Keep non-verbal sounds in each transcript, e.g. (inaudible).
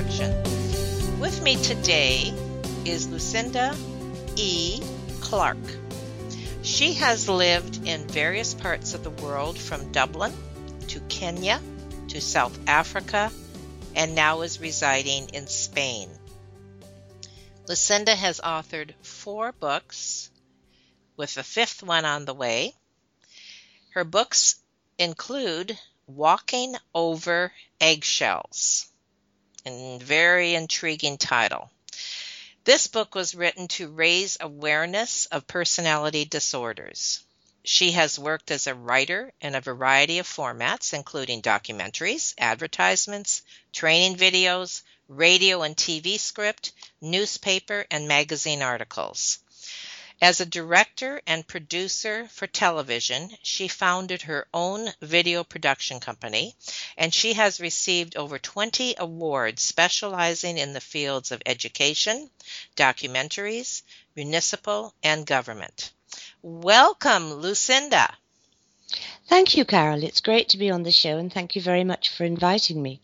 introduction. With me today is Lucinda E. Clarke. She has lived in various parts of the world from Dublin to Kenya to South Africa and now is residing in Spain. Lucinda has authored four books, with a fifth one on the way. Her books include Walking Over Eggshells and very intriguing title. This book was written to raise awareness of personality disorders. She has worked as a writer in a variety of formats, including documentaries, advertisements, training videos, radio and TV script, newspaper, and magazine articles. As a director and producer for television, she founded her own video production company, and she has received over 20 awards specializing in the fields of education, documentaries, municipal, and government. Welcome, Lucinda. Thank you, Carol. It's great to be on the show, and thank you very much for inviting me.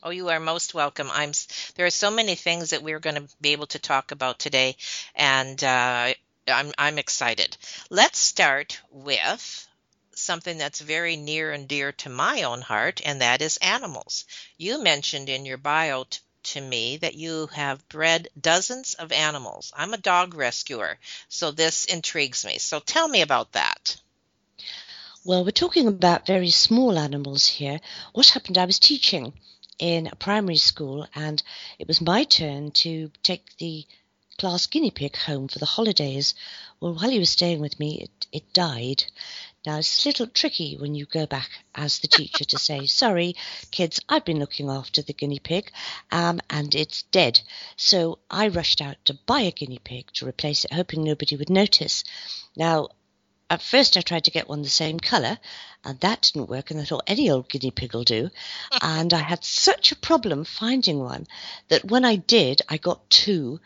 Oh, you are most welcome. I'm. There are so many things that we're going to be able to talk about today, and uh, I'm, I'm excited. Let's start with something that's very near and dear to my own heart, and that is animals. You mentioned in your bio t- to me that you have bred dozens of animals. I'm a dog rescuer, so this intrigues me. So tell me about that. Well, we're talking about very small animals here. What happened? I was teaching in a primary school, and it was my turn to take the class guinea pig home for the holidays. Well, while he was staying with me, it, it died. Now, it's a little tricky when you go back as the teacher to say, (laughs) sorry, kids, I've been looking after the guinea pig um, and it's dead. So I rushed out to buy a guinea pig to replace it, hoping nobody would notice. Now, at first I tried to get one the same colour, and that didn't work, and I thought any old guinea pig will do. (laughs) and I had such a problem finding one that when I did, I got two,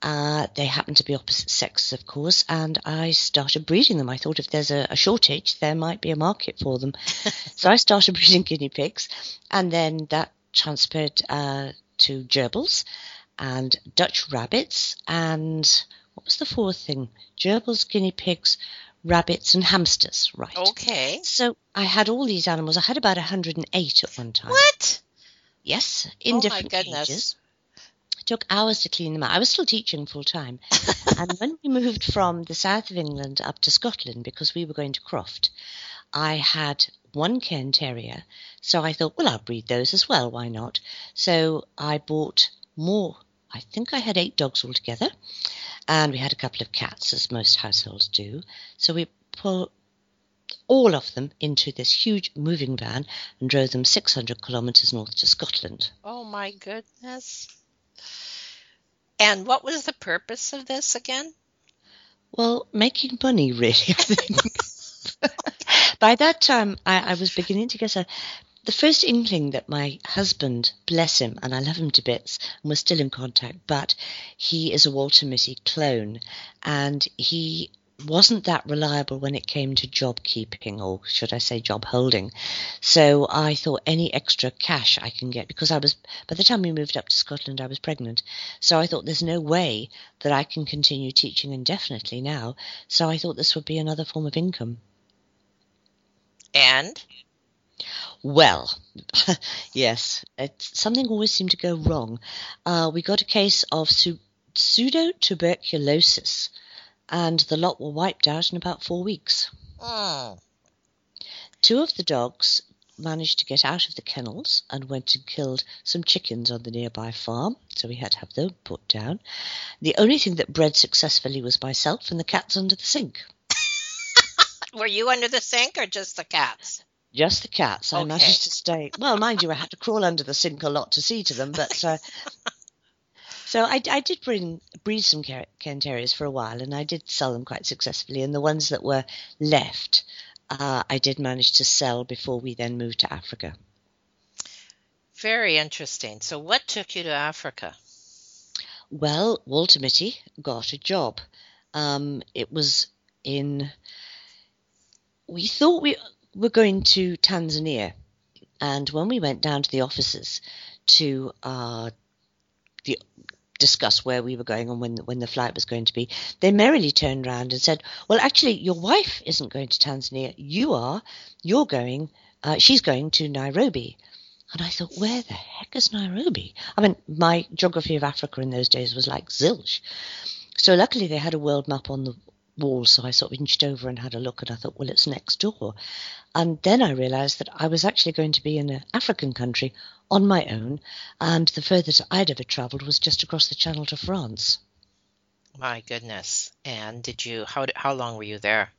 uh, they happen to be opposite sexes, of course, and I started breeding them. I thought if there's a, a shortage, there might be a market for them. (laughs) so I started breeding guinea pigs, and then that transferred uh, to gerbils and Dutch rabbits, and what was the fourth thing? Gerbils, guinea pigs, rabbits, and hamsters, right? Okay. So I had all these animals. I had about 108 at one time. What? Yes, in oh different my goodness. cages took hours to clean them out. I was still teaching full time. (laughs) and when we moved from the south of England up to Scotland, because we were going to Croft, I had one Cairn Terrier. So I thought, well, I'll breed those as well. Why not? So I bought more. I think I had eight dogs altogether. And we had a couple of cats, as most households do. So we put all of them into this huge moving van and drove them 600 kilometres north to Scotland. Oh my goodness. And what was the purpose of this again? Well, making money, really, I think. (laughs) By that time, I, I, was beginning to get a, the first inkling that my husband, bless him, and I love him to bits, and we're still in contact, but he is a Walter Mitty clone, and he wasn't that reliable when it came to job keeping, or should I say job holding. So I thought any extra cash I can get, because I was, by the time we moved up to Scotland, I was pregnant. So I thought there's no way that I can continue teaching indefinitely now. So I thought this would be another form of income. And? Well, (laughs) yes, something always seemed to go wrong. Uh, we got a case of su- pseudotuberculosis, and the lot were wiped out in about four weeks. Mm. Two of the dogs managed to get out of the kennels and went and killed some chickens on the nearby farm, so we had to have them put down. The only thing that bred successfully was myself and the cats under the sink. (laughs) Were you under the sink or just the cats? Just the cats. I managed to stay. Well, mind you, I had to crawl under the sink a lot to see to them, but. Uh, (laughs) so I, I did bring breed some Cairn Terriers for a while, and I did sell them quite successfully. And the ones that were left, uh, I did manage to sell before we then moved to Africa. Very interesting. So, what took you to Africa? Well, Walter Mitty got a job. Um, it was in. We thought we were going to Tanzania, and when we went down to the offices to uh, the, discuss where we were going and when when the flight was going to be, they merrily turned round and said, "Well, actually, your wife isn't going to Tanzania. You are. You're going. Uh, she's going to Nairobi." And I thought, where the heck is Nairobi? I mean, my geography of Africa in those days was like zilch. So luckily they had a world map on the wall, so I sort of inched over and had a look, and I thought, well, it's next door. And then I realised that I was actually going to be in an African country on my own, and the furthest I'd ever travelled was just across the Channel to France. My goodness. And did you, how, how long were you there?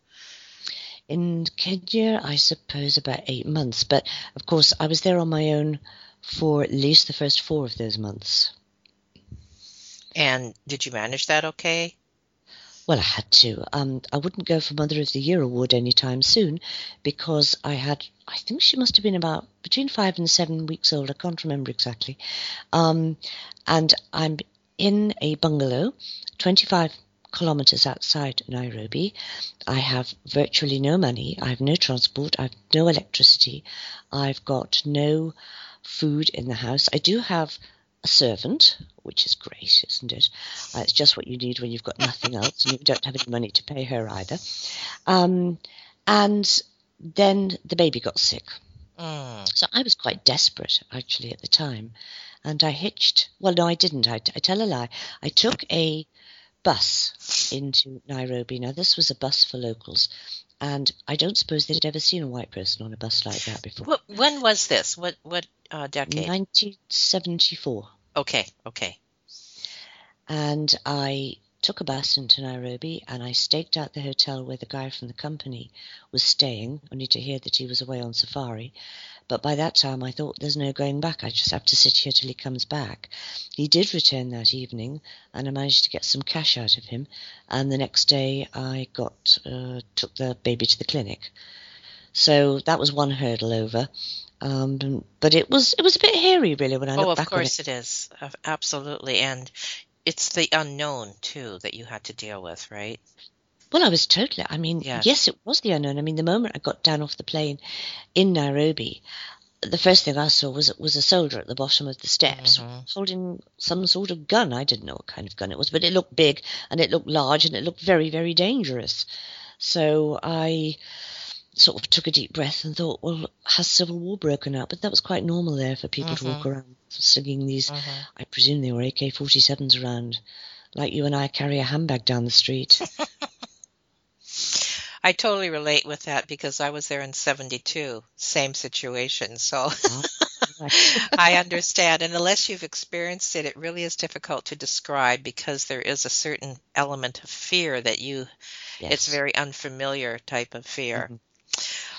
In Kenya, I suppose about eight months, but of course I was there on my own for at least the first four of those months. And did you manage that okay? Well, I had to. Um, I wouldn't go for Mother of the Year award anytime soon because I had, I think she must have been about between five and seven weeks old. I can't remember exactly. Um, and I'm in a bungalow, 25 kilometers outside Nairobi. I have virtually no money. I have no transport. I have no electricity. I've got no food in the house. I do have a servant, which is great, isn't it? Uh, it's just what you need when you've got nothing else and you don't have any money to pay her either. Um, and then the baby got sick. Mm. So I was quite desperate actually at the time. And I hitched, well, no, I didn't. I, I tell a lie. I took a bus into Nairobi. Now, this was a bus for locals. And I don't suppose they'd ever seen a white person on a bus like that before. What, when was this? What, what uh, decade? 1974. Okay, okay. and I took a bus into Nairobi and I staked out the hotel where the guy from the company was staying, only to hear that he was away on safari. But by that time I thought there's no going back. I just have to sit here till he comes back. He did return that evening and I managed to get some cash out of him. And the next day I got uh, took the baby to the clinic. So that was one hurdle over. Um, but it was it was a bit hairy really when I Oh, look of back on it. course it is. Absolutely. And it's the unknown, too, that you had to deal with, right? Well, I was totally. I mean, Yes. yes, it was the unknown. I mean, the moment I got down off the plane in Nairobi, the first thing I saw was was a soldier at the bottom of the steps Mhm. holding some sort of gun. I didn't know what kind of gun it was, but it looked big and it looked large and it looked very, very dangerous. So I sort of took a deep breath and thought, well, has civil war broken out? But that was quite normal there for people to walk around slinging these. Mhm. I presume they were AK-47s around, like you and I carry a handbag down the street. (laughs) (laughs) I totally relate with that because I was there in 72, same situation. So (laughs) I understand. And unless you've experienced it, it really is difficult to describe because there is a certain element of fear that you, it's Yes. very unfamiliar type of fear. Mhm.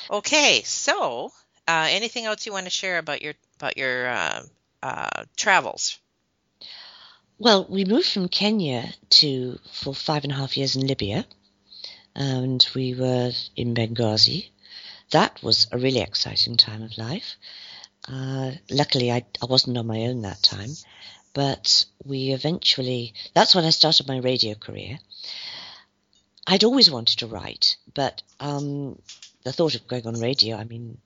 Okay, so uh, anything else you want to share about your about your uh, uh, travels? Well, we moved from Kenya to for five and a half years in Libya, and we were in Benghazi. That was a really exciting time of life. Uh, luckily, I, I wasn't on my own that time, but we eventually. That's when I started my radio career. I'd always wanted to write, but um, the thought of going on radio, I mean,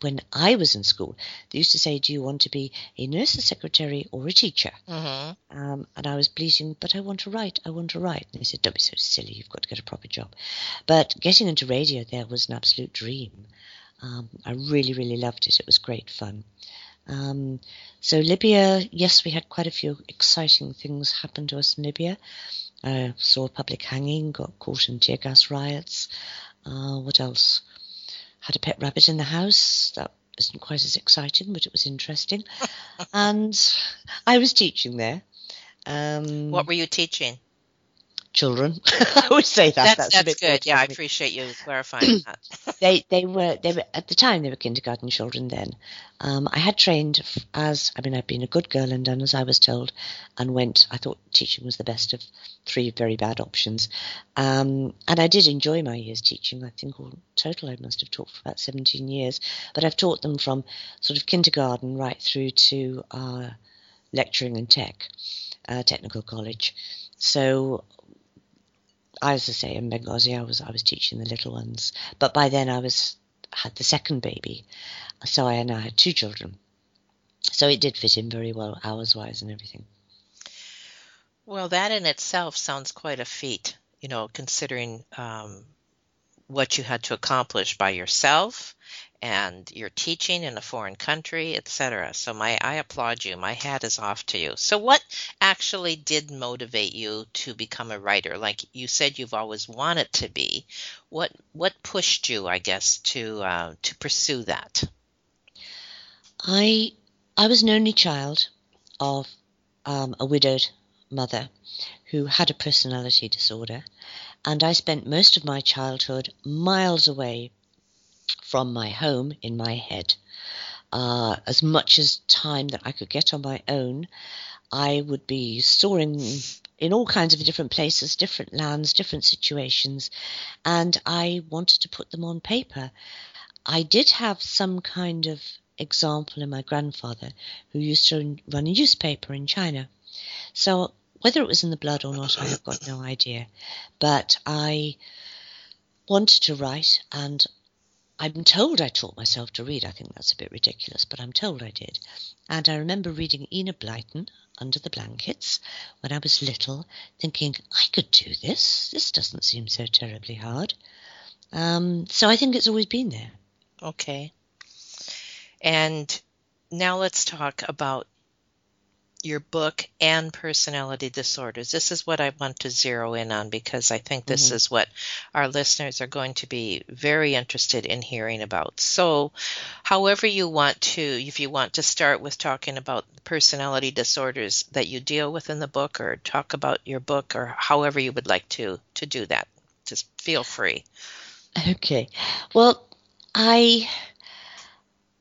when I was in school, they used to say, Do you want to be a nurse, a secretary, or a teacher? Mm-hmm. Um, and I was bleating, but I want to write, I want to write. And they said, don't be so silly, you've got to get a proper job. But getting into radio there was an absolute dream. Um, I really, really loved it. It was great fun. Um, so Libya, yes, we had quite a few exciting things happen to us in Libya. I saw a public hanging, got caught in tear gas riots. Uh, what else? Had a pet rabbit in the house. That isn't quite as exciting, but it was interesting. (laughs) and I was teaching there. Um, what were you teaching? Children. (laughs) I would say that. That's, that's, that's good. Yeah, I appreciate you (clears throat) clarifying that. they they were they were at the time they were kindergarten children. Then um, I had trained as I mean I'd been a good girl and done as I was told, and went. I thought teaching was the best of three very bad options, um, and I did enjoy my years teaching. I think all total I must have taught for about seventeen years, but I've taught them from sort of kindergarten right through to uh, lecturing and tech, uh, technical college. So I say, in Benghazi, I was I was teaching the little ones, but by then I was had the second baby, so I now had two children. So it did fit in very well, hours wise and everything. Well, that in itself sounds quite a feat, you know, considering um, what you had to accomplish by yourself and you're teaching in a foreign country, etc. So my I applaud you. My hat is off to you. So what actually did motivate you to become a writer? Like you said you've always wanted to be. What what pushed you, I guess, to uh, to pursue that? I I was an only child of um, a widowed mother who had a personality disorder, and I spent most of my childhood miles away from my home in my head. Uh, as much as time that I could get on my own, I would be soaring in all kinds of different places, different lands, different situations, and I wanted to put them on paper. I did have some kind of example in my grandfather who used to run a newspaper in China. So whether it was in the blood or not, I have got no idea. But I wanted to write, and I'm told I taught myself to read. I think that's a bit ridiculous, but I'm told I did. And I remember reading Enid Blyton, Under the Blankets, when I was little, thinking, I could do this. This doesn't seem so terribly hard. Um, so I think it's always been there. Okay. And now let's talk about your book and personality disorders. This is what I want to zero in on because I think this mm-hmm. is what our listeners are going to be very interested in hearing about. So, however you want to, if you want to start with talking about personality disorders that you deal with in the book or talk about your book or however you would like to to do that, just feel free. Okay. Well, I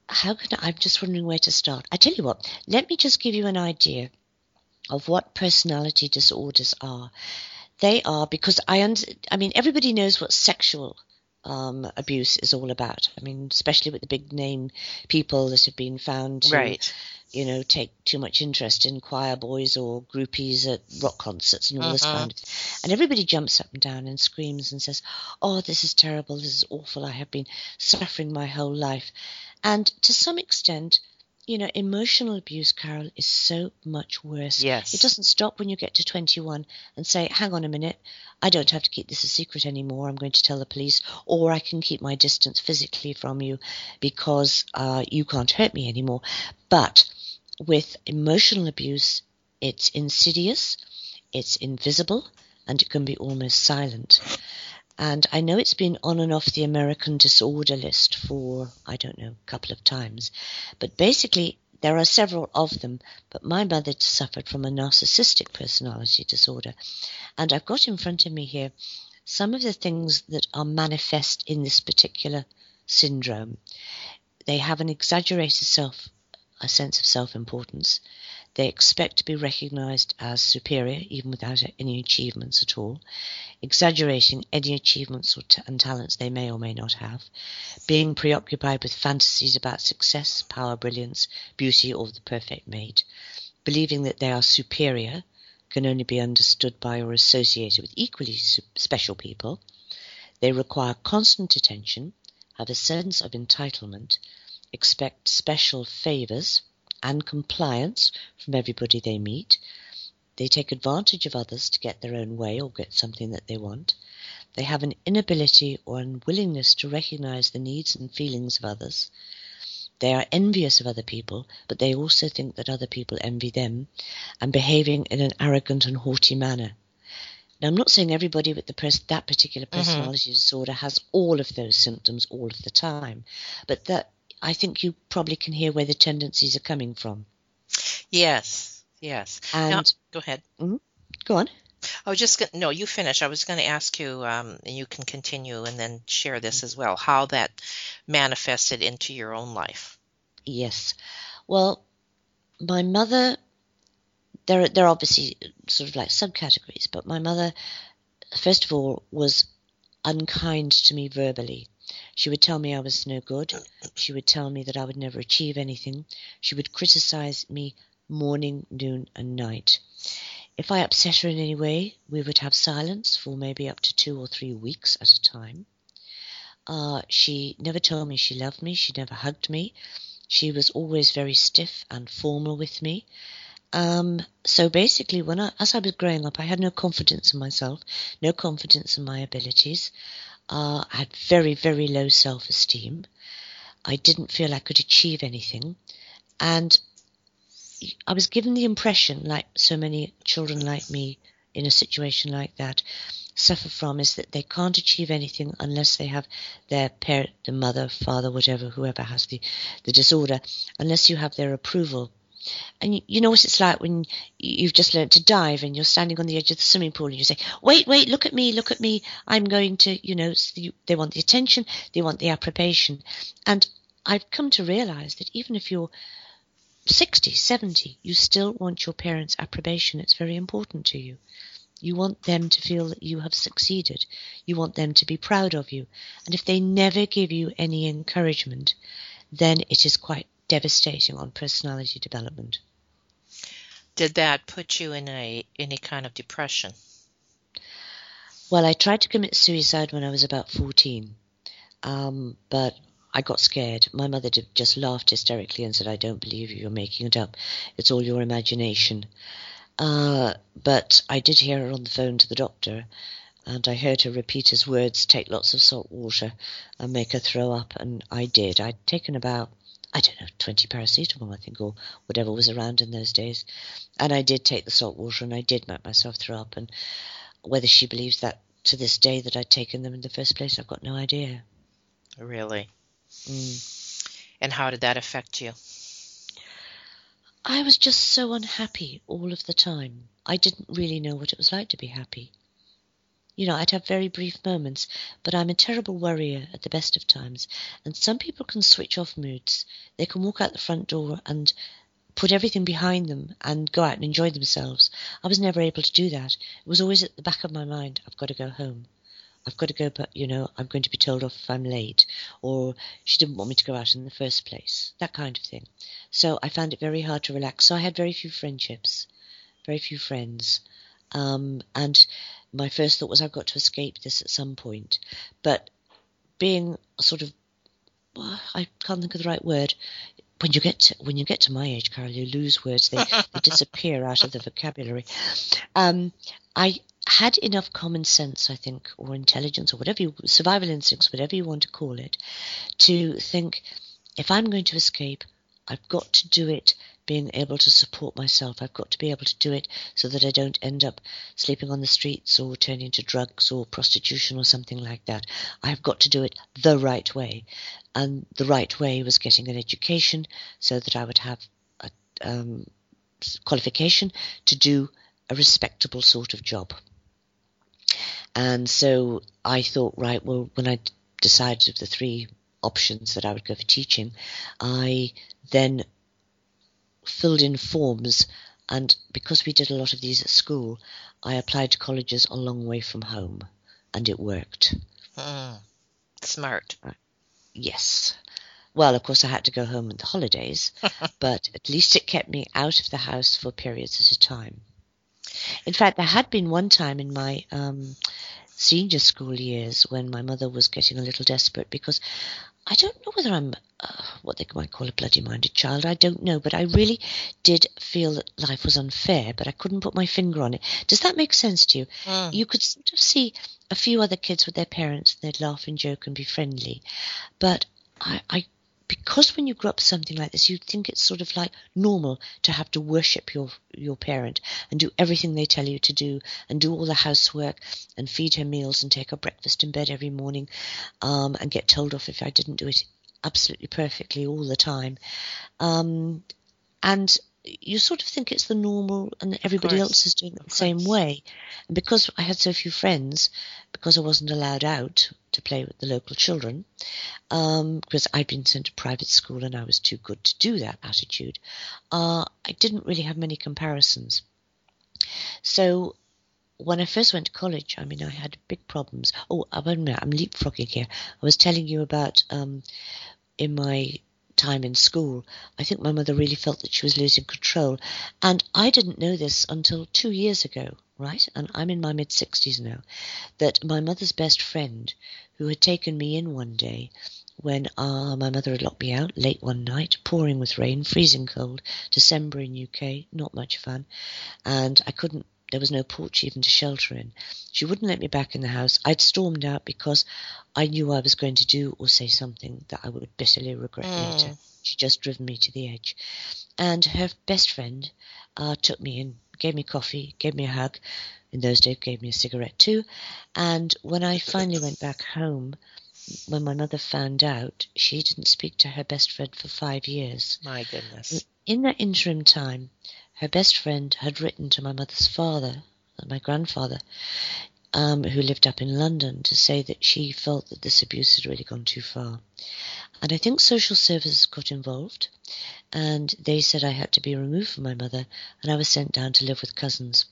how can I, I'm just wondering where to start. I tell you what, let me just give you an idea of what personality disorders are. They are because I under, I mean everybody knows what sexual um, abuse is all about. I mean, especially with the big name people that have been found right. You know, take too much interest in choir boys or groupies at rock concerts and all uh-huh. this kind of. And everybody jumps up and down and screams and says, "Oh, this is terrible! This is awful! I have been suffering my whole life." And to some extent, you know, emotional abuse, Carol, is so much worse. Yes. It doesn't stop when you get to 21 and say, hang on a minute, I don't have to keep this a secret anymore. I'm going to tell the police, or I can keep my distance physically from you because uh, you can't hurt me anymore. But with emotional abuse, it's insidious, it's invisible, and it can be almost silent. And I know it's been on and off the American disorder list for, I don't know, a couple of times. But basically, there are several of them, but my mother suffered from a narcissistic personality disorder. And I've got in front of me here some of the things that are manifest in this particular syndrome. They have an exaggerated self, a sense of self importance. They expect to be recognized as superior even without any achievements at all, exaggerating any achievements t- and talents they may or may not have, being preoccupied with fantasies about success, power, brilliance, beauty, or the perfect mate, believing that they are superior, can only be understood by or associated with equally special people. They require constant attention, have a sense of entitlement, expect special favors, and compliance from everybody they meet. They take advantage of others to get their own way or get something that they want. They have an inability or unwillingness to recognize the needs and feelings of others. They are envious of other people, but they also think that other people envy them and behaving in an arrogant and haughty manner. Now, I'm not saying everybody with the pers- that particular personality mm-hmm. disorder has all of those symptoms all of the time, but that I think you probably can hear where the tendencies are coming from. Yes, yes. And now, go ahead. Mm-hmm. Go on. I was just no, you finish. I was going to ask you, um, and you can continue and then share this as well, how that manifested into your own life. Yes. Well, my mother, there, are there are obviously sort of like subcategories, but my mother, first of all, was unkind to me verbally. She would tell me I was no good. She would tell me that I would never achieve anything. She would criticize me morning, noon, and night. If I upset her in any way, we would have silence for maybe up to two or three weeks at a time. Uh, she never told me she loved me. She never hugged me. She was always very stiff and formal with me. Um, so basically, when I, as I was growing up, I had no confidence in myself, no confidence in my abilities. Uh, I had very, very low self-esteem. I didn't feel I could achieve anything, and I was given the impression, like so many children like me in a situation like that, suffer from, is that they can't achieve anything unless they have their parent, the mother, father, whatever, whoever has the, the disorder, unless you have their approval. And you, you know what it's like when you've just learned to dive and you're standing on the edge of the swimming pool and you say, wait, wait, look at me, look at me. I'm going to, you know, they want the attention, they want the approbation. And I've come to realize that even if you're 60, 70, you still want your parents' approbation. It's very important to you. You want them to feel that you have succeeded. You want them to be proud of you. And if they never give you any encouragement, then it is quite devastating on personality development. Did that put you in a any kind of depression? Well, I tried to commit suicide when I was about 14. Um, but I got scared. My mother just laughed hysterically and said, I don't believe you. You're making it up. It's all your imagination. Uh, but I did hear her on the phone to the doctor, and I heard her repeat his words take lots of salt water and make her throw up, and I did. I'd taken about, I don't know, 20 paracetamol, I think, or whatever was around in those days. And I did take the salt water, and I did make myself throw up. And whether she believes that to this day that I'd taken them in the first place, I've got no idea. Really? Mm. And how did that affect you? I was just so unhappy all of the time. I didn't really know what it was like to be happy. You know, I'd have very brief moments, but I'm a terrible worrier at the best of times. And some people can switch off moods. They can walk out the front door and put everything behind them and go out and enjoy themselves. I was never able to do that. It was always at the back of my mind, I've got to go home. I've got to go, but you know, I'm going to be told off if I'm late, or she didn't want me to go out in the first place, that kind of thing. So I found it very hard to relax. So I had very few friendships, very few friends, um, and my first thought was I've got to escape this at some point. But being sort of, I can't think of the right word. When you get to, when you get to my age, Carol, you lose words; they, (laughs) they disappear out of the vocabulary. Um, I had enough common sense, I think, or intelligence, or whatever you, survival instincts, whatever you want to call it, to think if I'm going to escape, I've got to do it being able to support myself. I've got to be able to do it so that I don't end up sleeping on the streets or turning to drugs or prostitution or something like that. I've got to do it the right way. And the right way was getting an education so that I would have a um, qualification to do a respectable sort of job. And so I thought, right, well, when I decided of the three options that I would go for teaching, I then filled in forms. And because we did a lot of these at school, I applied to colleges a long way from home, and it worked. Mm, smart. Yes. Well, of course, I had to go home in the holidays, (laughs) but at least it kept me out of the house for periods at a time. In fact, there had been one time in my um, senior school years when my mother was getting a little desperate because I don't know whether I'm uh, what they might call a bloody minded child. I don't know, but I really did feel that life was unfair, but I couldn't put my finger on it. Does that make sense to you? Mm. You could sort of see a few other kids with their parents, and they'd laugh and joke and be friendly. But I, I because when you grow up something like this, you think it's sort of like normal to have to worship your your parent and do everything they tell you to do and do all the housework and feed her meals and take her breakfast in bed every morning um, and get told off if I didn't do it absolutely perfectly all the time. Um, and you sort of think it's the normal and everybody else is doing it the same way. And because I had so few friends, because I wasn't allowed out to play with the local children, um, because I'd been sent to private school and I was too good to do that attitude, uh, I didn't really have many comparisons. So when I first went to college, I mean, I had big problems. Oh, minute, I'm leapfrogging here. I was telling you about um, in my time in school, I think my mother really felt that she was losing control. And I didn't know this until two years ago, right? And I'm in my mid 60s now. That my mother's best friend, who had taken me in one day, when uh, my mother had locked me out late one night, pouring with rain, freezing cold, December in UK, not much fun, and I couldn't there was no porch even to shelter in. She wouldn't let me back in the house. I'd stormed out because I knew I was going to do or say something that I would bitterly regret mm. later. She'd just driven me to the edge. And her best friend uh, took me in, gave me coffee, gave me a hug. In those days, gave me a cigarette too. And when I finally went back home, when my mother found out, she didn't speak to her best friend for five years. My goodness. In that interim time, her best friend had written to my mother's father, my grandfather, um, who lived up in London, to say that she felt that this abuse had really gone too far. And I think social services got involved, and they said I had to be removed from my mother, and I was sent down to live with cousins.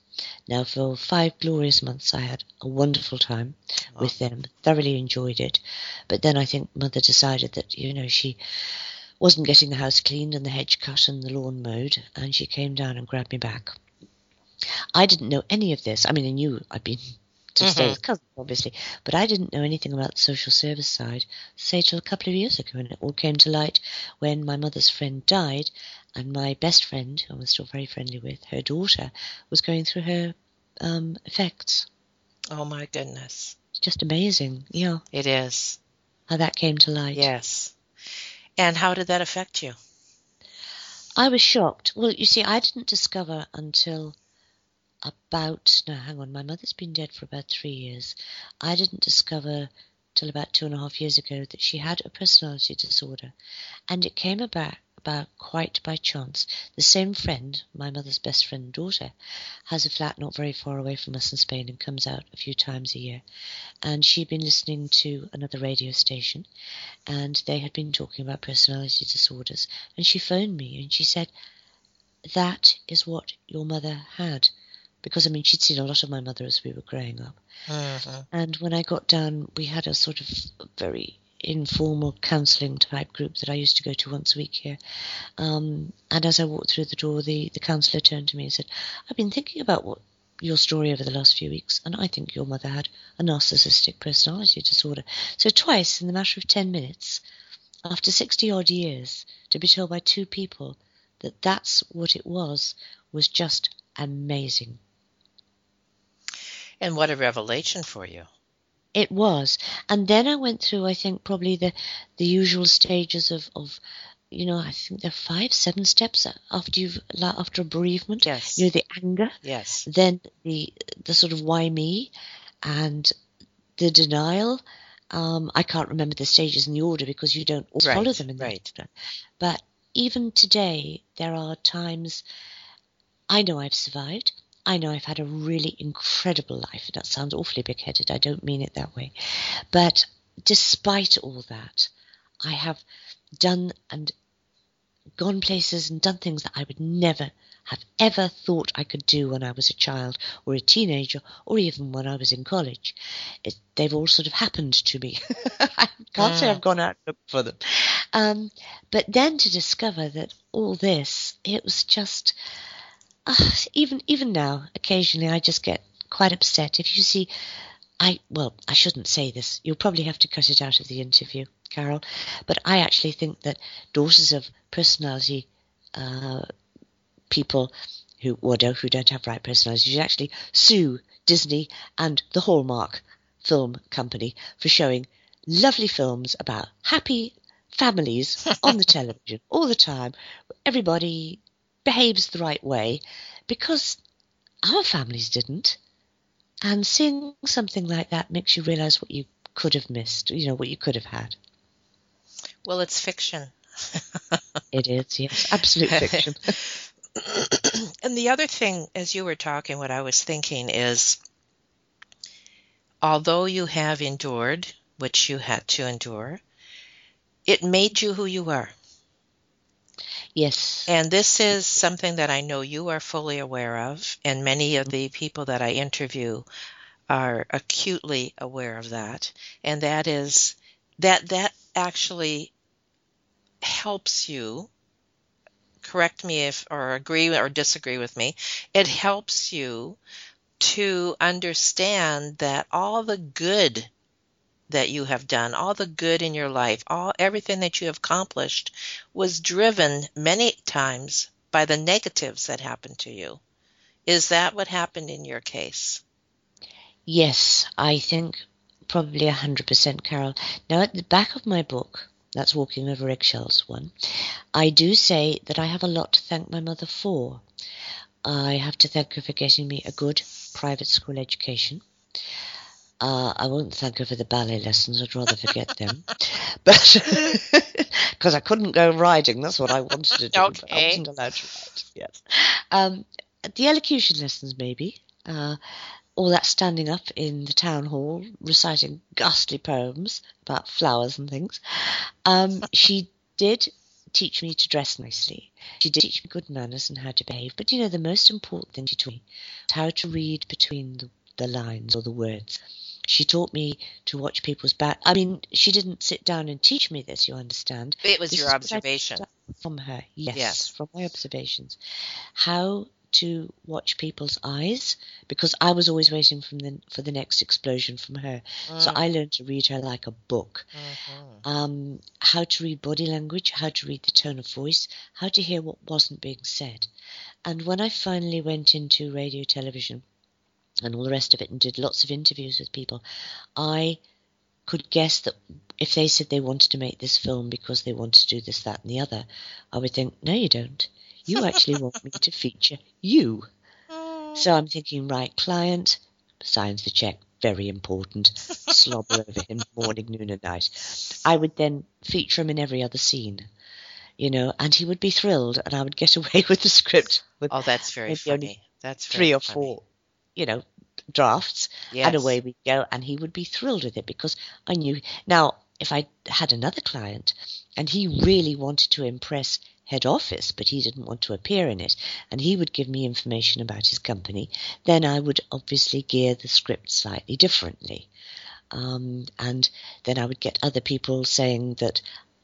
Now, for five glorious months, I had a wonderful time wow. with them, thoroughly enjoyed it. But then I think mother decided that, you know, she wasn't getting the house cleaned and the hedge cut and the lawn mowed, and she came down and grabbed me back. I didn't know any of this. I mean, I knew I'd been to mm-hmm. stay with cousins, obviously, but I didn't know anything about the social service side, say, till a couple of years ago, and it all came to light when my mother's friend died, and my best friend, who I was still very friendly with, her daughter, was going through her um, effects. Oh my goodness! It's just amazing, yeah. It is how that came to light. Yes. And how did that affect you? I was shocked. Well, you see, I didn't discover until about no, hang on, my mother's been dead for about three years. I didn't discover till about two and a half years ago that she had a personality disorder, and it came about about quite by chance. The same friend, my mother's best friend daughter, has a flat not very far away from us in Spain and comes out a few times a year. And she'd been listening to another radio station and they had been talking about personality disorders. And she phoned me and she said, That is what your mother had because I mean she'd seen a lot of my mother as we were growing up. Uh-huh. And when I got down, we had a sort of very informal counselling type group that I used to go to once a week here. Um, and as I walked through the door, the, the counsellor turned to me and said, I've been thinking about what your story over the last few weeks, and I think your mother had a narcissistic personality disorder. So twice in the matter of 10 minutes, after 60 odd years, to be told by two people that that's what it was, was just amazing. And what a revelation for you. It was. And then I went through, I think, probably the, the usual stages of, of, you know, I think there are five, seven steps after you've, after a bereavement. Yes. You know, the anger. Yes. Then the, the sort of why me and the denial. Um, I can't remember the stages in the order because you don't right, follow them in right. order. But even today, there are times I know I've survived. I know I've had a really incredible life. And that sounds awfully big headed. I don't mean it that way. But despite all that, I have done and gone places and done things that I would never have ever thought I could do when I was a child or a teenager or even when I was in college. It, they've all sort of happened to me. (laughs) I can't say I've gone out for them. Um, but then to discover that all this, it was just uh, even even now, occasionally I just get quite upset if you see. I well, I shouldn't say this. You'll probably have to cut it out of the interview, Carol. But I actually think that daughters of personality uh, people who or who don't have right personalities should actually sue Disney and the Hallmark film company for showing lovely films about happy families (laughs) on the television all the time. Everybody behaves the right way because our families didn't. And seeing something like that makes you realize what you could have missed, you know, what you could have had. Well, it's fiction. (laughs) it is, yes, absolute fiction. (laughs) (coughs) and the other thing, as you were talking, what I was thinking is although you have endured which you had to endure, it made you who you are. Yes. And this is something that I know you are fully aware of, and many of the people that I interview are acutely aware of that. And that is that that actually helps you correct me if or agree or disagree with me it helps you to understand that all the good that you have done, all the good in your life, all everything that you have accomplished was driven many times by the negatives that happened to you. Is that what happened in your case? Yes, I think probably 100% Carol. Now, at the back of my book, that's Walking Over Eggshells one, I do say that I have a lot to thank my mother for. I have to thank her for getting me a good private school education. Uh, I won't thank her for the ballet lessons. I'd rather forget them. (laughs) But (laughs) because I couldn't go riding, that's what I wanted to do. Okay. I wasn't allowed to ride. Yes. Um, the elocution lessons, maybe. Uh, all that standing up in the town hall reciting ghastly poems about flowers and things. Um, she did teach me to dress nicely. She did teach me good manners and how to behave. But you know, the most important thing she taught me was how to read between the, the lines or the words. She taught me to watch people's back. I mean, she didn't sit down and teach me this, you understand. It was This your is what I observation. From her, yes, Yes. from my observations. How to watch people's eyes because I was always waiting from the, for the next explosion from her. So I learned to read her like a book. Mhm. Um, how to read body language, how to read the tone of voice, how to hear what wasn't being said. And when I finally went into radio, television, and all the rest of it, and did lots of interviews with people, I could guess that if they said they wanted to make this film because they wanted to do this, that, and the other, I would think, no, you don't. You actually (laughs) want me to feature you. Mm. So I'm thinking, right, client, signs the check, very important, slobber (laughs) over him morning, noon, and night. I would then feature him in every other scene, you know, and he would be thrilled, and I would get (laughs) away with the script with Oh, that's very funny. That's three or funny. four, you know, drafts, Yes. and away we go, and he would be thrilled with it because I knew. Now, if I had another client and he really wanted to impress head office, but he didn't want to appear in it, and he would give me information about his company, then I would obviously gear the script slightly differently. Um, and then I would get other people saying that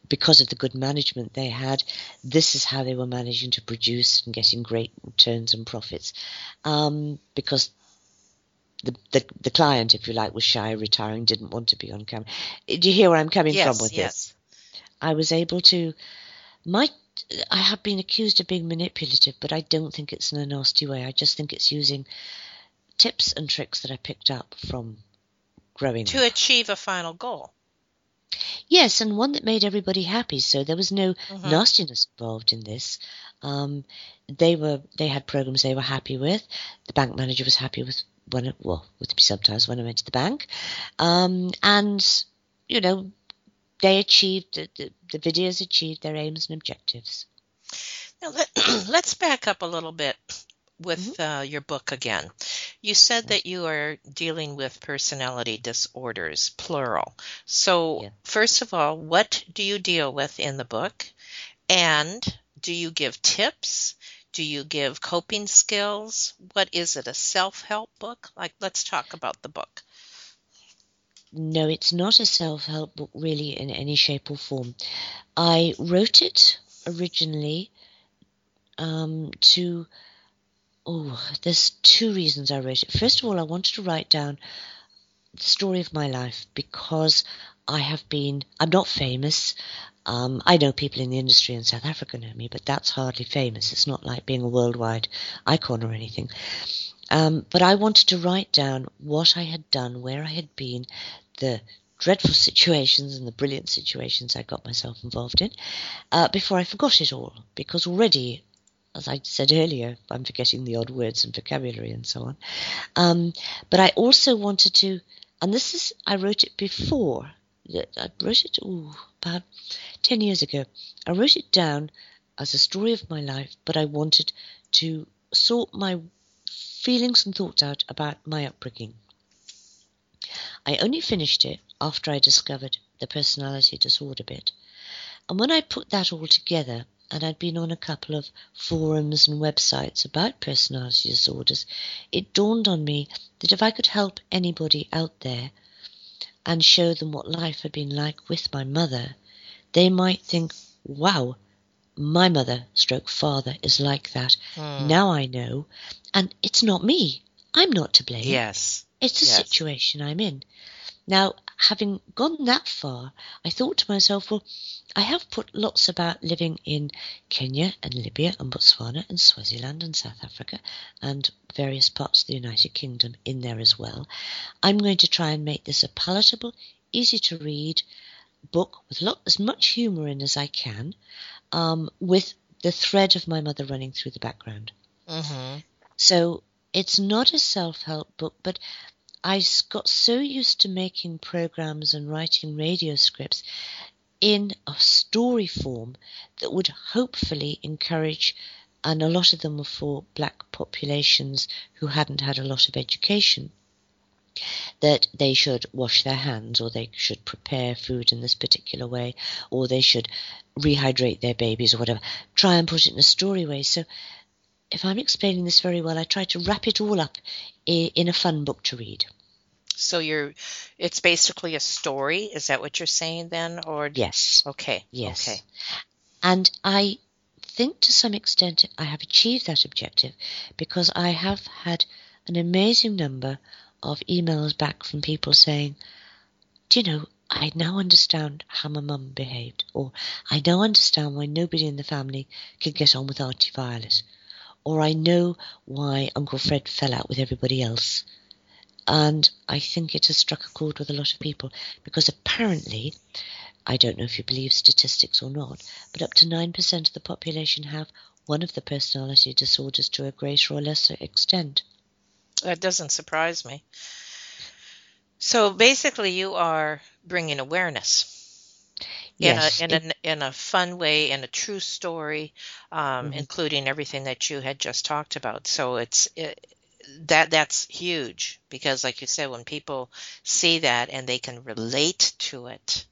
because of the good management they had, this is how they were managing to produce and getting great returns and profits. Um, because the, the the client, if you like, was shy, retiring, didn't want to be on camera. Do you hear where I'm coming yes, from with this? yes. I was able to. My, I have been accused of being manipulative, but I don't think it's in a nasty way. I just think it's using tips and tricks that I picked up from growing To up. achieve a final goal. Yes, and one that made everybody happy. So there was no Mhm. nastiness involved in this. Um, they were they had programs they were happy with. The bank manager was happy with when it, well with me sometimes when I went to the bank, um, and you know they achieved the, the, the videos achieved their aims and objectives. Now let, (clears throat) let's back up a little bit with Mm-hmm. uh, your book again. You said that you are dealing with personality disorders, plural. So, Yeah. first of all, what do you deal with in the book? And do you give tips? Do you give coping skills? What is it, a self help book? Like, let's talk about the book. No, it's not a self help book really in any shape or form. I wrote it originally um, to. Oh, there's two reasons I wrote it. First of all, I wanted to write down the story of my life because I have been. I'm not famous. Um, I know people in the industry in South Africa know me, but that's hardly famous. It's not like being a worldwide icon or anything. Um, but I wanted to write down what I had done, where I had been, the dreadful (laughs) situations and the brilliant situations I got myself involved in, uh, before I forgot it all. Because already, as I said earlier, I'm forgetting the odd words and vocabulary and so on. Um, but I also wanted to, and this is, I wrote it before. I wrote it about 10 years ago. I wrote it down as a story of my life, but I wanted to sort my feelings and thoughts out about my upbringing. I only finished it after I discovered the personality disorder bit. And when I put that all together, and I'd been on a couple of forums and websites about personality disorders, it dawned on me that if I could help anybody out there and show them what life had been like with my mother, they might think, wow, my mother stroke father is like that. Mm. Now I know. And it's not me. I'm not to blame. Yes. It's the yes. situation I'm in. Now, having gone that far, I thought to myself, well, I have put lots about living in Kenya and Libya and Botswana and Swaziland and South Africa and various parts of the United Kingdom in there as well. I'm going to try and make this a palatable, easy to read book with lot, as much humour in as I can, um, with the thread of my mother running through the background. Mm-hmm. So it's not a self help book, but I got so used to making programs and writing radio scripts in a story form that would hopefully encourage, and a lot of them were for black populations who hadn't had a lot of education, that they should wash their hands or they should prepare food in this particular way or they should rehydrate their babies or whatever. Try and put it in a story way. So if I'm explaining this very well, I try to wrap it all up in a fun book to read. So you're, it's basically a story. Is that what you're saying then, or yes? Okay. Yes. Okay. And I think to some extent I have achieved that objective because I have had an amazing number of emails back from people saying, "Do you know?" I now understand how my mum behaved, or I now understand why nobody in the family could get on with Auntie Violet, or I know why Uncle Fred fell out with everybody else. And I think it has struck a chord with a lot of people because apparently, I don't know if you believe statistics or not, but up to 9% of the population have one of the personality disorders to a greater or lesser extent. That doesn't surprise me. So basically, you are bringing awareness yes, in a in a in a fun way, in a true story, um, mm-hmm. including everything that you had just talked about. So it's it, that that's huge because, like you said, when people see that and they can relate to it,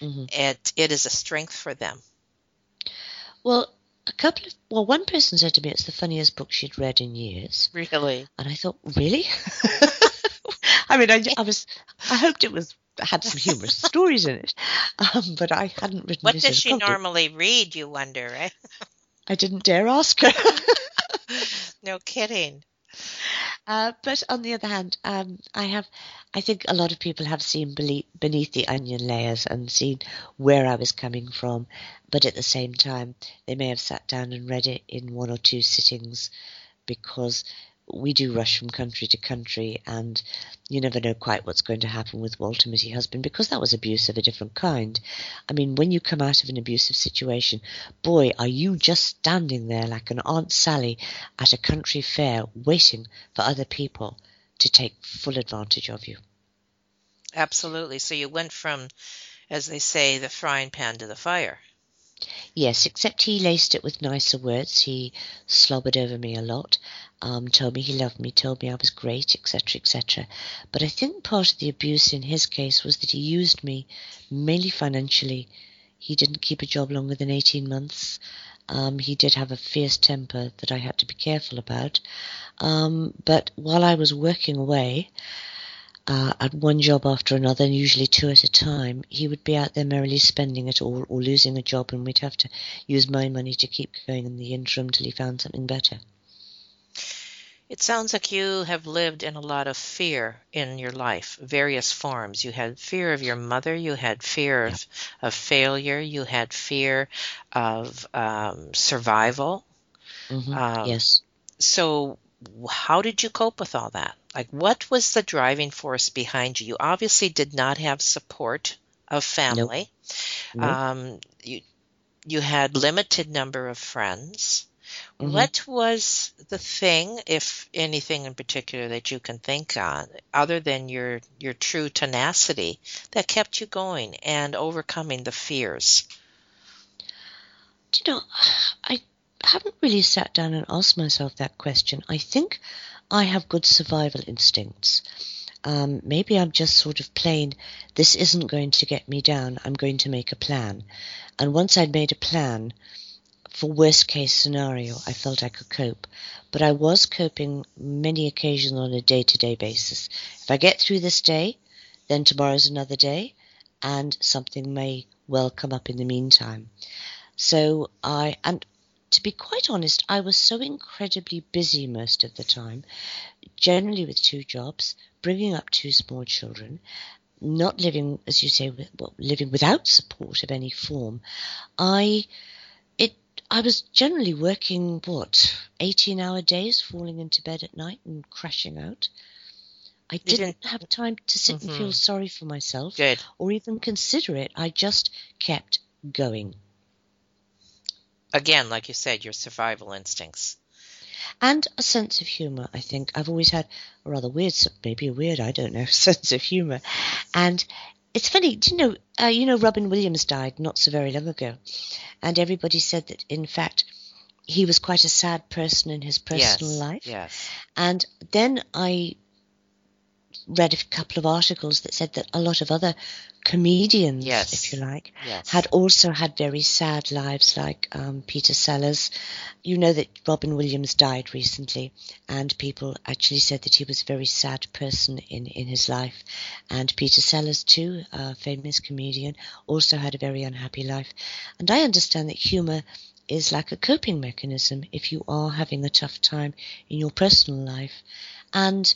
mm-hmm. it it is a strength for them. Well, a couple of well, one person said to me it's the funniest book she'd read in years. Really? And I thought, really? (laughs) I mean, I, I was, I hoped it was had some humorous stories in it, (laughs) um, but I hadn't written. What does she normally read? You wonder, right? I didn't dare ask her. (laughs) no kidding. Uh, but on the other hand, um, I have, I think a lot of people have seen beneath the onion layers and seen where I was coming from, but at the same time, they may have sat down and read it in one or two sittings because we do rush from country to country, and you never know quite what's going to happen with Walter Mitty husband because that was abuse of a different kind. I mean, when you come out of an abusive situation, boy, are you just standing there like an Aunt Sally at a country fair waiting for other people to take full advantage of you. Absolutely. So you went from, as they say, the frying pan to the fire. Yes, except he laced it with nicer words. He slobbered over me a lot, um, told me he loved me, told me I was great, etc., etc. But I think part of the abuse in his case was that he used me mainly financially. He didn't keep a job longer than 18 months. Um, he did have a fierce temper that I had to be careful about. Um, but while I was working away, uh, at one job after another, and usually two at a time, he would be out there merrily spending it all or losing a job, and we'd have to use my money to keep going in the interim till he found something better. It sounds like you have lived in a lot of fear in your life, various forms. You had fear of your mother, you had fear of, of failure, you had fear of um, survival. Mm-hmm. Um, yes. So how did you cope with all that? Like, what was the driving force behind you? You obviously did not have support of family. Nope. Nope. Um, you you had limited number of friends. Mhm. What was the thing, if anything in particular, that you can think on, other than your your true tenacity, that kept you going and overcoming the fears? You know, I haven't really sat down and asked myself that question. I think I have good survival instincts. Um, maybe I'm just sort of plain, this isn't going to get me down. I'm going to make a plan. And once I'd made a plan, for worst case scenario, I felt I could cope. But I was coping many occasions on a day to day basis. If I get through this day, then tomorrow's another day, and something may well come up in the meantime. So I, and to be quite honest, I was so incredibly busy most of the time, generally with two jobs, bringing up two small children, not living, as you say, with, well, living without support of any form. I, it, I was generally working what eighteen hour days, falling into bed at night and crashing out. I You didn't have time to sit and feel Mhm. sorry for myself Good. or even consider it. I just kept going. Again, like you said, your survival instincts. and a sense of humor. I think I've always had a rather weird, maybe a weird, I don't know, (laughs) sense of humor. And it's funny, do you know, uh, you know, Robin Williams died not so very long ago, and everybody said that in fact he was quite a sad person in his personal yes. life. Yes. And then I read a couple of articles that said that a lot of other comedians, Yes. if you like, Yes. had also had very sad lives, like um, Peter Sellers. You know that Robin Williams died recently, and people actually said that he was a very sad person in, in his life. And Peter Sellers, too, a famous comedian, also had a very unhappy life. And I understand that humour is like a coping mechanism if you are having a tough time in your personal life. And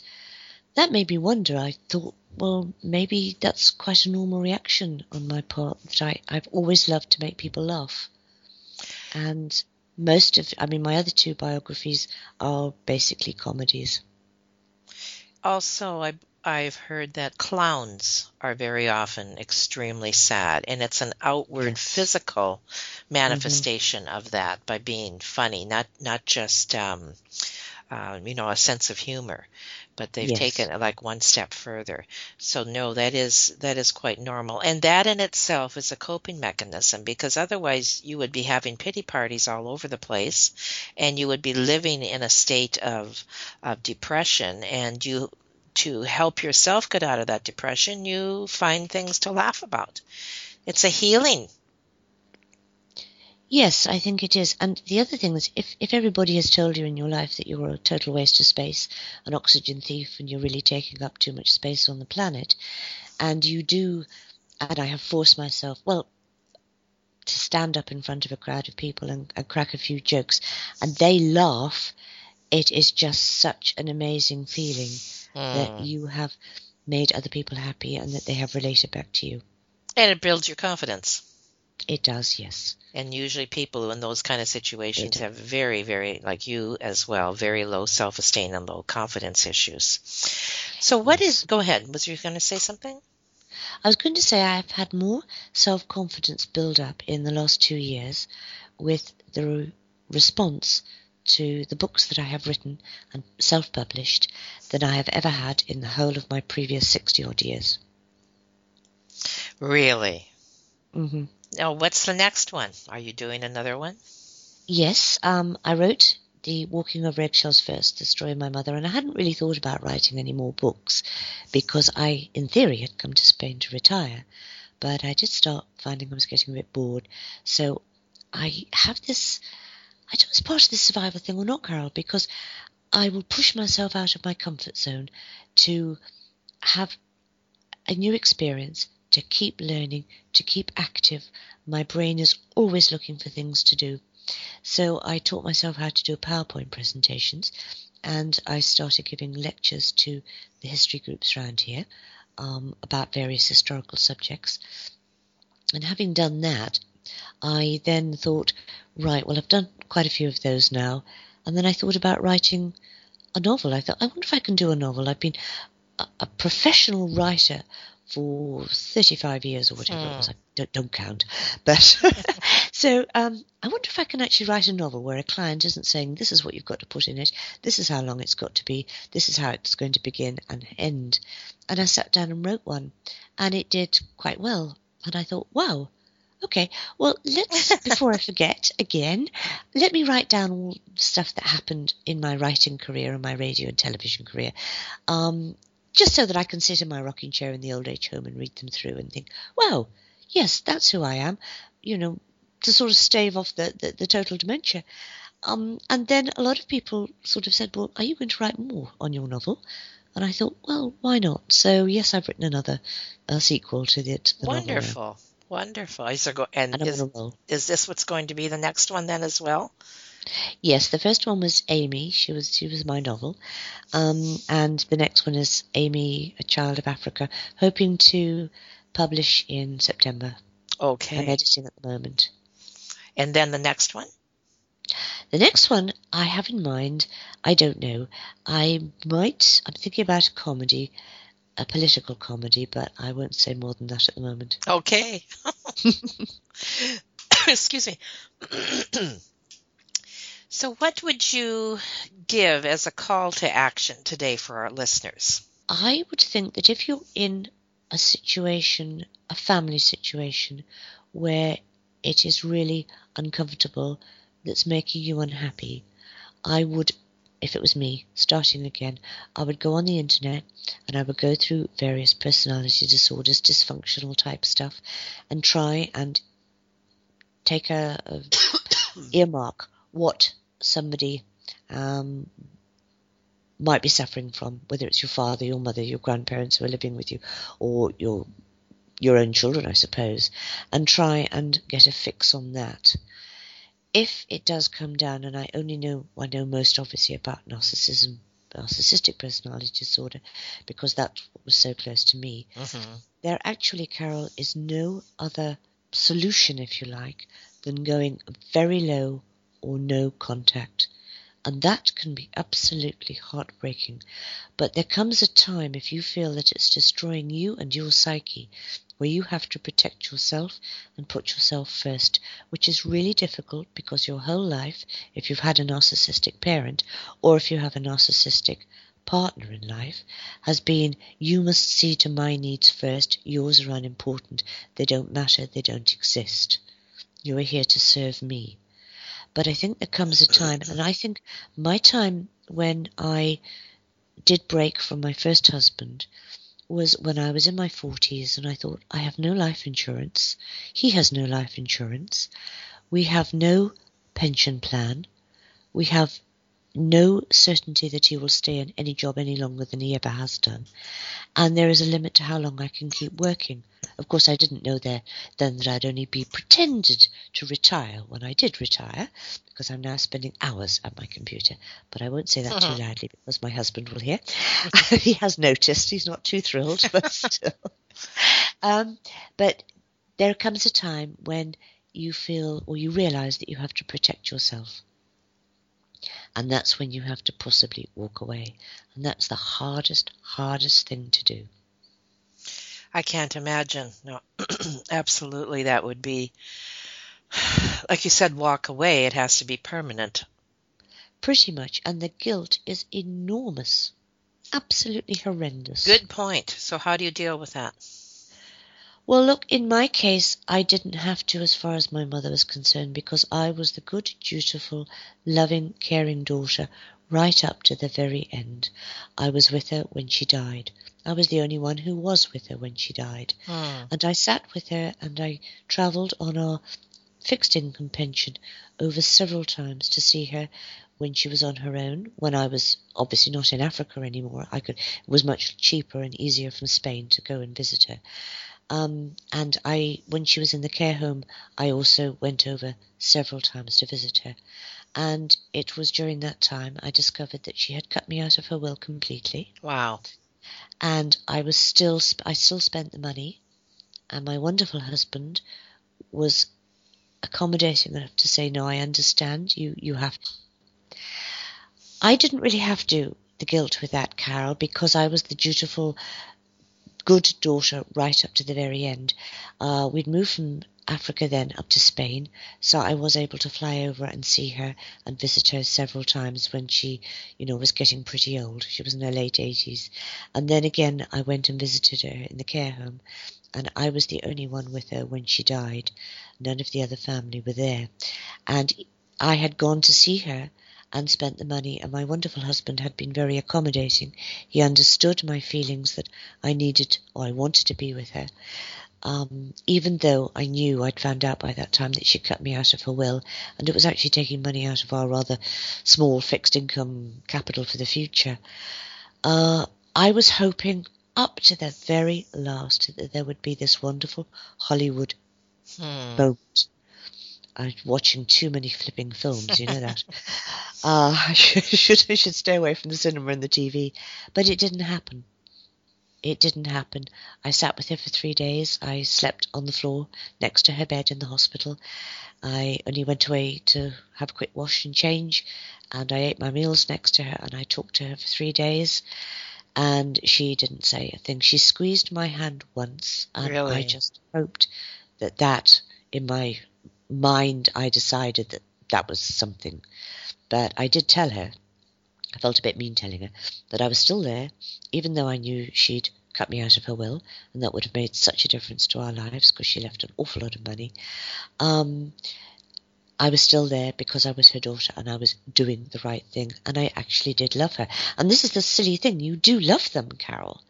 that made me wonder. I thought, well, maybe that's quite a normal reaction on my part. That I, I've always loved to make people laugh. And most of, I mean, my other two biographies are basically comedies. Also, I, I've heard that clowns are very often extremely sad, and it's an outward physical manifestation of that by being funny, not not just um, uh, you know a sense of humor, but they've Yes. taken it like one step further. So no, that is that is quite normal, and that in itself is a coping mechanism because otherwise you would be having pity parties all over the place, and you would be living in a state of of depression, and you to help yourself get out of that depression, you find things to laugh about. It's a healing. Yes, I think it is. And the other thing is, if, if everybody has told you in your life that you're a total waste of space, an oxygen thief, and you're really taking up too much space on the planet, and you do, and I have forced myself, well, to stand up in front of a crowd of people and, and crack a few jokes, and they laugh, it is just such an amazing feeling that Mm. you have made other people happy and that they have related back to you. And it builds your confidence. It does, yes. And usually people in those kind of situations It- have very, very, like you as well, very low self-esteem and low confidence issues. So what is, go ahead, was you going to say something? I was going to say I have had more self confidence build up in the last two years with the re- response to the books that I have written and self published than I have ever had in the whole of my previous 60 odd years. Really? hmm Now, what's the next one? Are you doing another one? Yes, um, I wrote the Walking Over Eggshells first, The Story of My Mother, and I hadn't really thought about writing any more books because I, in theory, had come to Spain to retire. But I did start finding I was getting a bit bored. So I have this, I don't know, it's part of this survival thing or not, Carol, because I will push myself out of my comfort zone to have a new experience, to keep learning, to keep active. My brain is always looking for things to do. So I taught myself how to do PowerPoint presentations and I started giving lectures to the history groups around here um, about various historical subjects. And having done that, I then thought, right, well, I've done quite a few of those now. And then I thought about writing a novel. I thought, I wonder if I can do a novel. I've been a, a professional writer for 35 years or whatever it was. I don't, don't count. But (laughs) so um, I wonder if I can actually write a novel where a client isn't saying, this is what you've got to put in it, this is how long it's got to be, this is how it's going to begin and end. And I sat down and wrote one, and it did quite well. And I thought, wow, Okay, well, let's, (laughs) before I forget again, let me write down all the stuff that happened in my writing career and my radio and television career, um, just so that I can sit in my rocking chair in the old age home and read them through and think, wow, yes, that's who I am, you know, to sort of stave off the, the, the total dementia. Um, and then a lot of people sort of said, well, are you going to write more on your novel? And I thought, well, why not? So, yes, I've written another uh, sequel to the, to the Wonderful. novel. Wonderful. Is, there go- and And is, on a roll. is this what's going to be the next one then as well? Yes, the first one was Amy. She was she was my novel, um, and the next one is Amy, a child of Africa, hoping to publish in September. Okay. I'm editing at the moment. And then the next one? The next one I have in mind, I don't know. I might. I'm thinking about a comedy, a political comedy, but I won't say more than that at the moment. Okay. (laughs) (coughs) Excuse me. (coughs) so, what would you give as a call to action today for our listeners? I would think that if you're in a situation, a family situation, where it is really uncomfortable, that's making you unhappy, I would, if it was me, starting again, I would go on the internet and I would go through various personality disorders, dysfunctional type stuff, and try and take a, a (coughs) earmark what somebody um, might be suffering from, whether it's your father, your mother, your grandparents who are living with you, or your your own children, I suppose, and try and get a fix on that. If it does come down, and I only know I know most obviously about narcissism, narcissistic personality disorder, because that was so close to me. Mm-hmm. There actually, Carol, is no other solution, if you like, than going very low or no contact. And that can be absolutely heartbreaking. But there comes a time, if you feel that it's destroying you and your psyche, where you have to protect yourself and put yourself first, which is really difficult because your whole life, if you've had a narcissistic parent or if you have a narcissistic partner in life, has been you must see to my needs first, yours are unimportant, they don't matter, they don't exist. You are here to serve me. But I think there comes a time, and I think my time when I did break from my first husband was when I was in my 40s and I thought, I have no life insurance. He has no life insurance. We have no pension plan. We have no certainty that he will stay in any job any longer than he ever has done. And there is a limit to how long I can keep working. Of course, I didn't know there then that I'd only be pretended to retire when I did retire, because I'm now spending hours at my computer. But I won't say that too loudly because my husband will hear. (laughs) he has noticed. He's not too thrilled, (laughs) but still. Um, but there comes a time when you feel or you realize that you have to protect yourself. And that's when you have to possibly walk away. And that's the hardest, hardest thing to do. I can't imagine. No, (clears throat) absolutely, that would be, (sighs) like you said, walk away. It has to be permanent. Pretty much. And the guilt is enormous. Absolutely horrendous. Good point. So, how do you deal with that? Well, look, in my case, I didn't have to as far as my mother was concerned because I was the good, dutiful, loving, caring daughter right up to the very end. I was with her when she died. I was the only one who was with her when she died. Hmm. And I sat with her and I travelled on our fixed income pension over several times to see her when she was on her own, when I was obviously not in Africa anymore. I could it was much cheaper and easier from Spain to go and visit her. Um, and I, when she was in the care home, I also went over several times to visit her. And it was during that time I discovered that she had cut me out of her will completely Wow. and I was still sp- I still spent the money, and my wonderful husband was accommodating enough to say, "No, I understand. You you have." I didn't really have to the guilt with that, Carol, because I was the dutiful, good daughter right up to the very end. Uh, we'd moved from Africa then up to Spain, so I was able to fly over and see her and visit her several times when she, you know, was getting pretty old. She was in her late 80s. And then again, I went and visited her in the care home, and I was the only one with her when she died. None of the other family were there. And I had gone to see her and spent the money, and my wonderful husband had been very accommodating. He understood my feelings that I needed or I wanted to be with her um, even though I knew I'd found out by that time that she cut me out of her will, and it was actually taking money out of our rather small fixed income capital for the future. Uh, I was hoping up to the very last that there would be this wonderful Hollywood hmm. moment. I'm watching too many flipping films, you know that. (laughs) uh, I (laughs) should, I should stay away from the cinema and the TV, but it didn't happen. It didn't happen. I sat with her for three days. I slept on the floor next to her bed in the hospital. I only went away to have a quick wash and change, and I ate my meals next to her, and I talked to her for three days. And she didn't say a thing. She squeezed my hand once, and really? I just hoped that that, in my mind, I decided that that was something. But I did tell her I felt a bit mean telling her that I was still there, even though I knew she'd cut me out of her will, and that would have made such a difference to our lives because she left an awful lot of money. Um, I was still there because I was her daughter and I was doing the right thing, and I actually did love her. And this is the silly thing you do love them, Carol.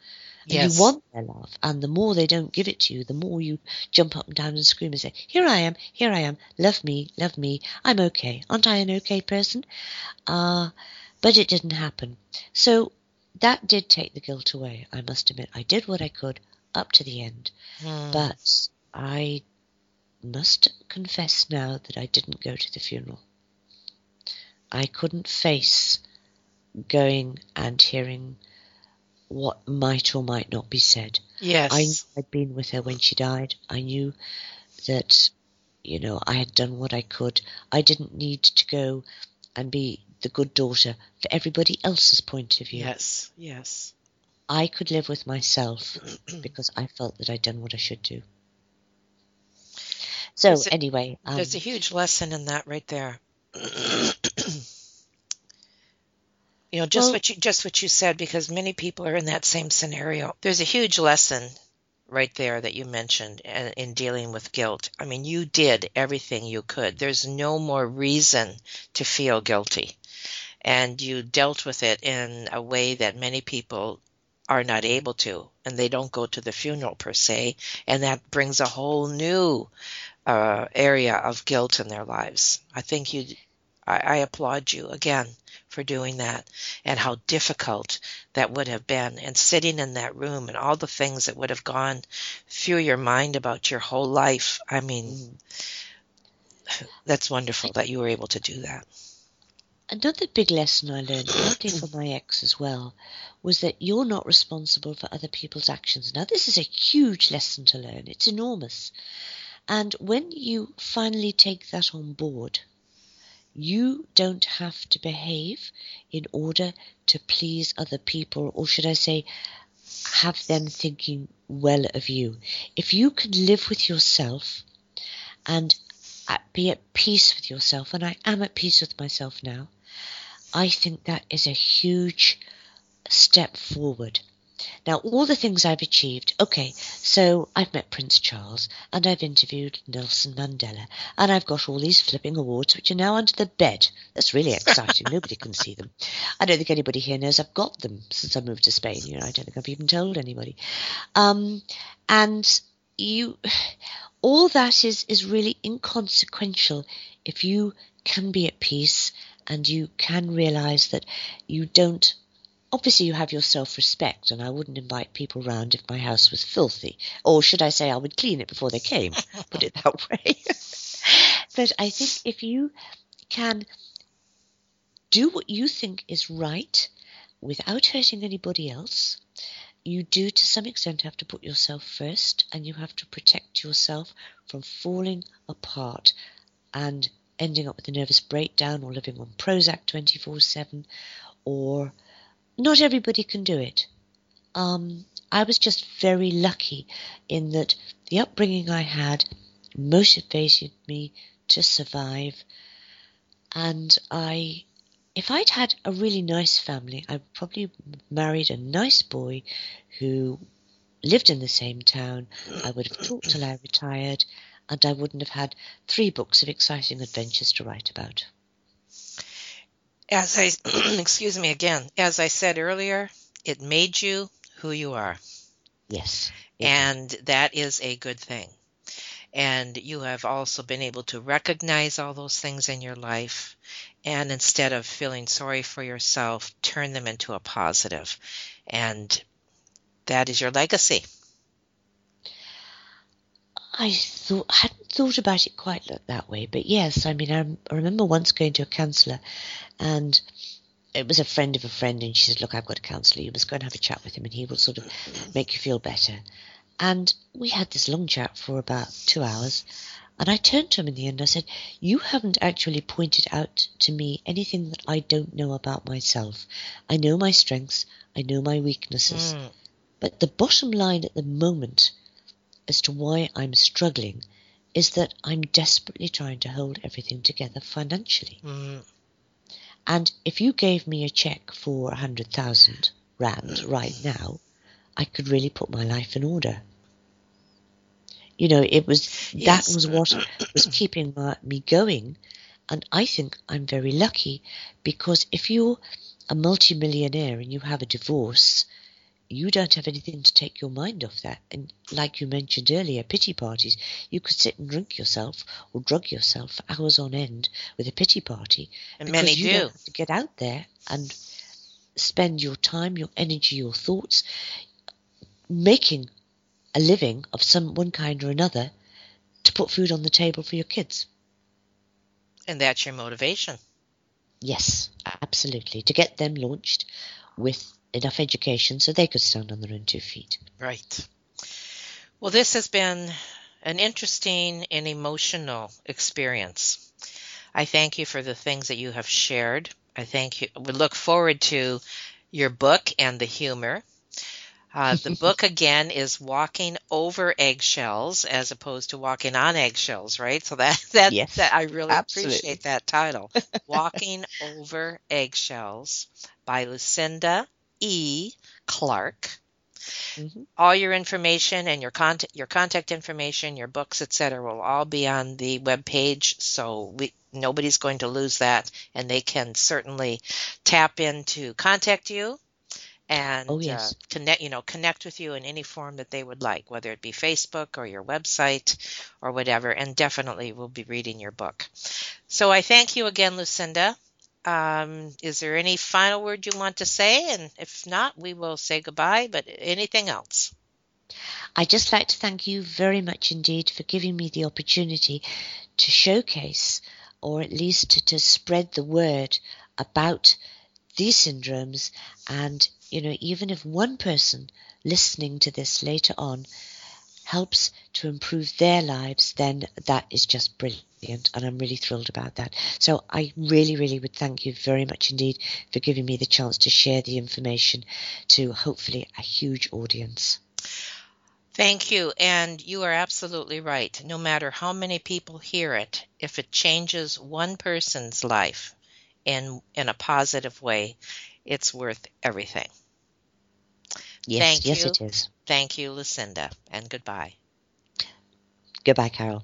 Yes. you want their love, and the more they don't give it to you, the more you jump up and down and scream and say, Here I am, here I am, love me, love me, I'm okay. Aren't I an okay person? Uh, but it didn't happen. So that did take the guilt away, I must admit. I did what I could up to the end. Mm. But I must confess now that I didn't go to the funeral. I couldn't face going and hearing what might or might not be said. Yes. I knew I'd been with her when she died. I knew that, you know, I had done what I could. I didn't need to go and be the good daughter for everybody else's point of view. Yes, yes. I could live with myself (clears throat) because I felt that I'd done what I should do. So there's a, anyway, um, there's a huge lesson in that right there. (clears throat) you know, just well, what you just what you said, because many people are in that same scenario. There's a huge lesson right there that you mentioned in, in dealing with guilt. I mean, you did everything you could. There's no more reason to feel guilty and you dealt with it in a way that many people are not able to, and they don't go to the funeral per se, and that brings a whole new uh, area of guilt in their lives. I think you, I, I applaud you again for doing that, and how difficult that would have been, and sitting in that room, and all the things that would have gone through your mind about your whole life. I mean, that's wonderful that you were able to do that. Another big lesson I learned, partly from my ex as well, was that you're not responsible for other people's actions. Now, this is a huge lesson to learn. It's enormous. And when you finally take that on board, you don't have to behave in order to please other people, or should I say, have them thinking well of you. If you can live with yourself and uh, be at peace with yourself, and I am at peace with myself now, I think that is a huge step forward. Now, all the things I've achieved, okay, so I've met Prince Charles and I've interviewed Nelson Mandela and I've got all these flipping awards which are now under the bed. That's really exciting. Nobody can see them. I don't think anybody here knows I've got them since I moved to Spain. You know, I don't think I've even told anybody. Um, and you, all that is, is really inconsequential if you can be at peace and you can realize that you don't obviously you have your self-respect and i wouldn't invite people round if my house was filthy. Or should i say i would clean it before they came (laughs) put it that way. (laughs) But i think if you can do what you think is right without hurting anybody else you do to some extent have to put yourself first and you have to protect yourself from falling apart and ending up with a nervous breakdown or living on Prozac 24 7 or not everybody can do it. Um, I was just very lucky in that the upbringing I had motivated me to survive. And I, if I'd had a really nice family, I probably married a nice boy who lived in the same town. I would have taught till I retired, and I wouldn't have had three books of exciting adventures to write about. As I, (clears throat) excuse me again, as I said earlier, it made you who you are. Yes. And that is a good thing. And you have also been able to recognize all those things in your life. And instead of feeling sorry for yourself, turn them into a positive. And that is your legacy. I thought hadn't thought about it quite that way, but yes, I mean, I, I remember once going to a counsellor, and it was a friend of a friend, and she said, "Look, I've got a counsellor. You must go and have a chat with him, and he will sort of make you feel better." And we had this long chat for about two hours, and I turned to him in the end. I said, "You haven't actually pointed out to me anything that I don't know about myself. I know my strengths, I know my weaknesses, mm. but the bottom line at the moment." As to why I'm struggling is that I'm desperately trying to hold everything together financially. Mm. And if you gave me a check for a hundred thousand rand right now, I could really put my life in order. You know, it was yes. that was what was keeping my, me going, and I think I'm very lucky because if you're a multimillionaire and you have a divorce, you don't have anything to take your mind off that. And like you mentioned earlier, pity parties, you could sit and drink yourself or drug yourself for hours on end with a pity party. And many you do. Don't have to get out there and spend your time, your energy, your thoughts making a living of some one kind or another to put food on the table for your kids. And that's your motivation. Yes, absolutely. To get them launched with enough education so they could stand on their own two feet. Right. Well, this has been an interesting and emotional experience. I thank you for the things that you have shared. I thank you. We look forward to your book and the humor. Uh, the (laughs) book again is walking over eggshells as opposed to walking on eggshells, right? So that (laughs) that, yes, that I really absolutely. appreciate that title, (laughs) "Walking Over Eggshells" by Lucinda E. Clarke. Mm-hmm. All your information and your contact, your contact information, your books, etc., will all be on the web page. So we, nobody's going to lose that, and they can certainly tap in to contact you and oh, yes. uh, connect. You know, connect with you in any form that they would like, whether it be Facebook or your website or whatever. And definitely, we'll be reading your book. So I thank you again, Lucinda. Um, is there any final word you want to say? And if not, we will say goodbye. But anything else? I'd just like to thank you very much indeed for giving me the opportunity to showcase or at least to, to spread the word about these syndromes. And, you know, even if one person listening to this later on helps to improve their lives, then that is just brilliant. And I'm really thrilled about that. So I really, really would thank you very much indeed for giving me the chance to share the information to hopefully a huge audience. Thank you. And you are absolutely right. No matter how many people hear it, if it changes one person's life in, in a positive way, it's worth everything. Yes, Thank yes, you. it is. Thank you, Lucinda, and goodbye. Goodbye, Carol.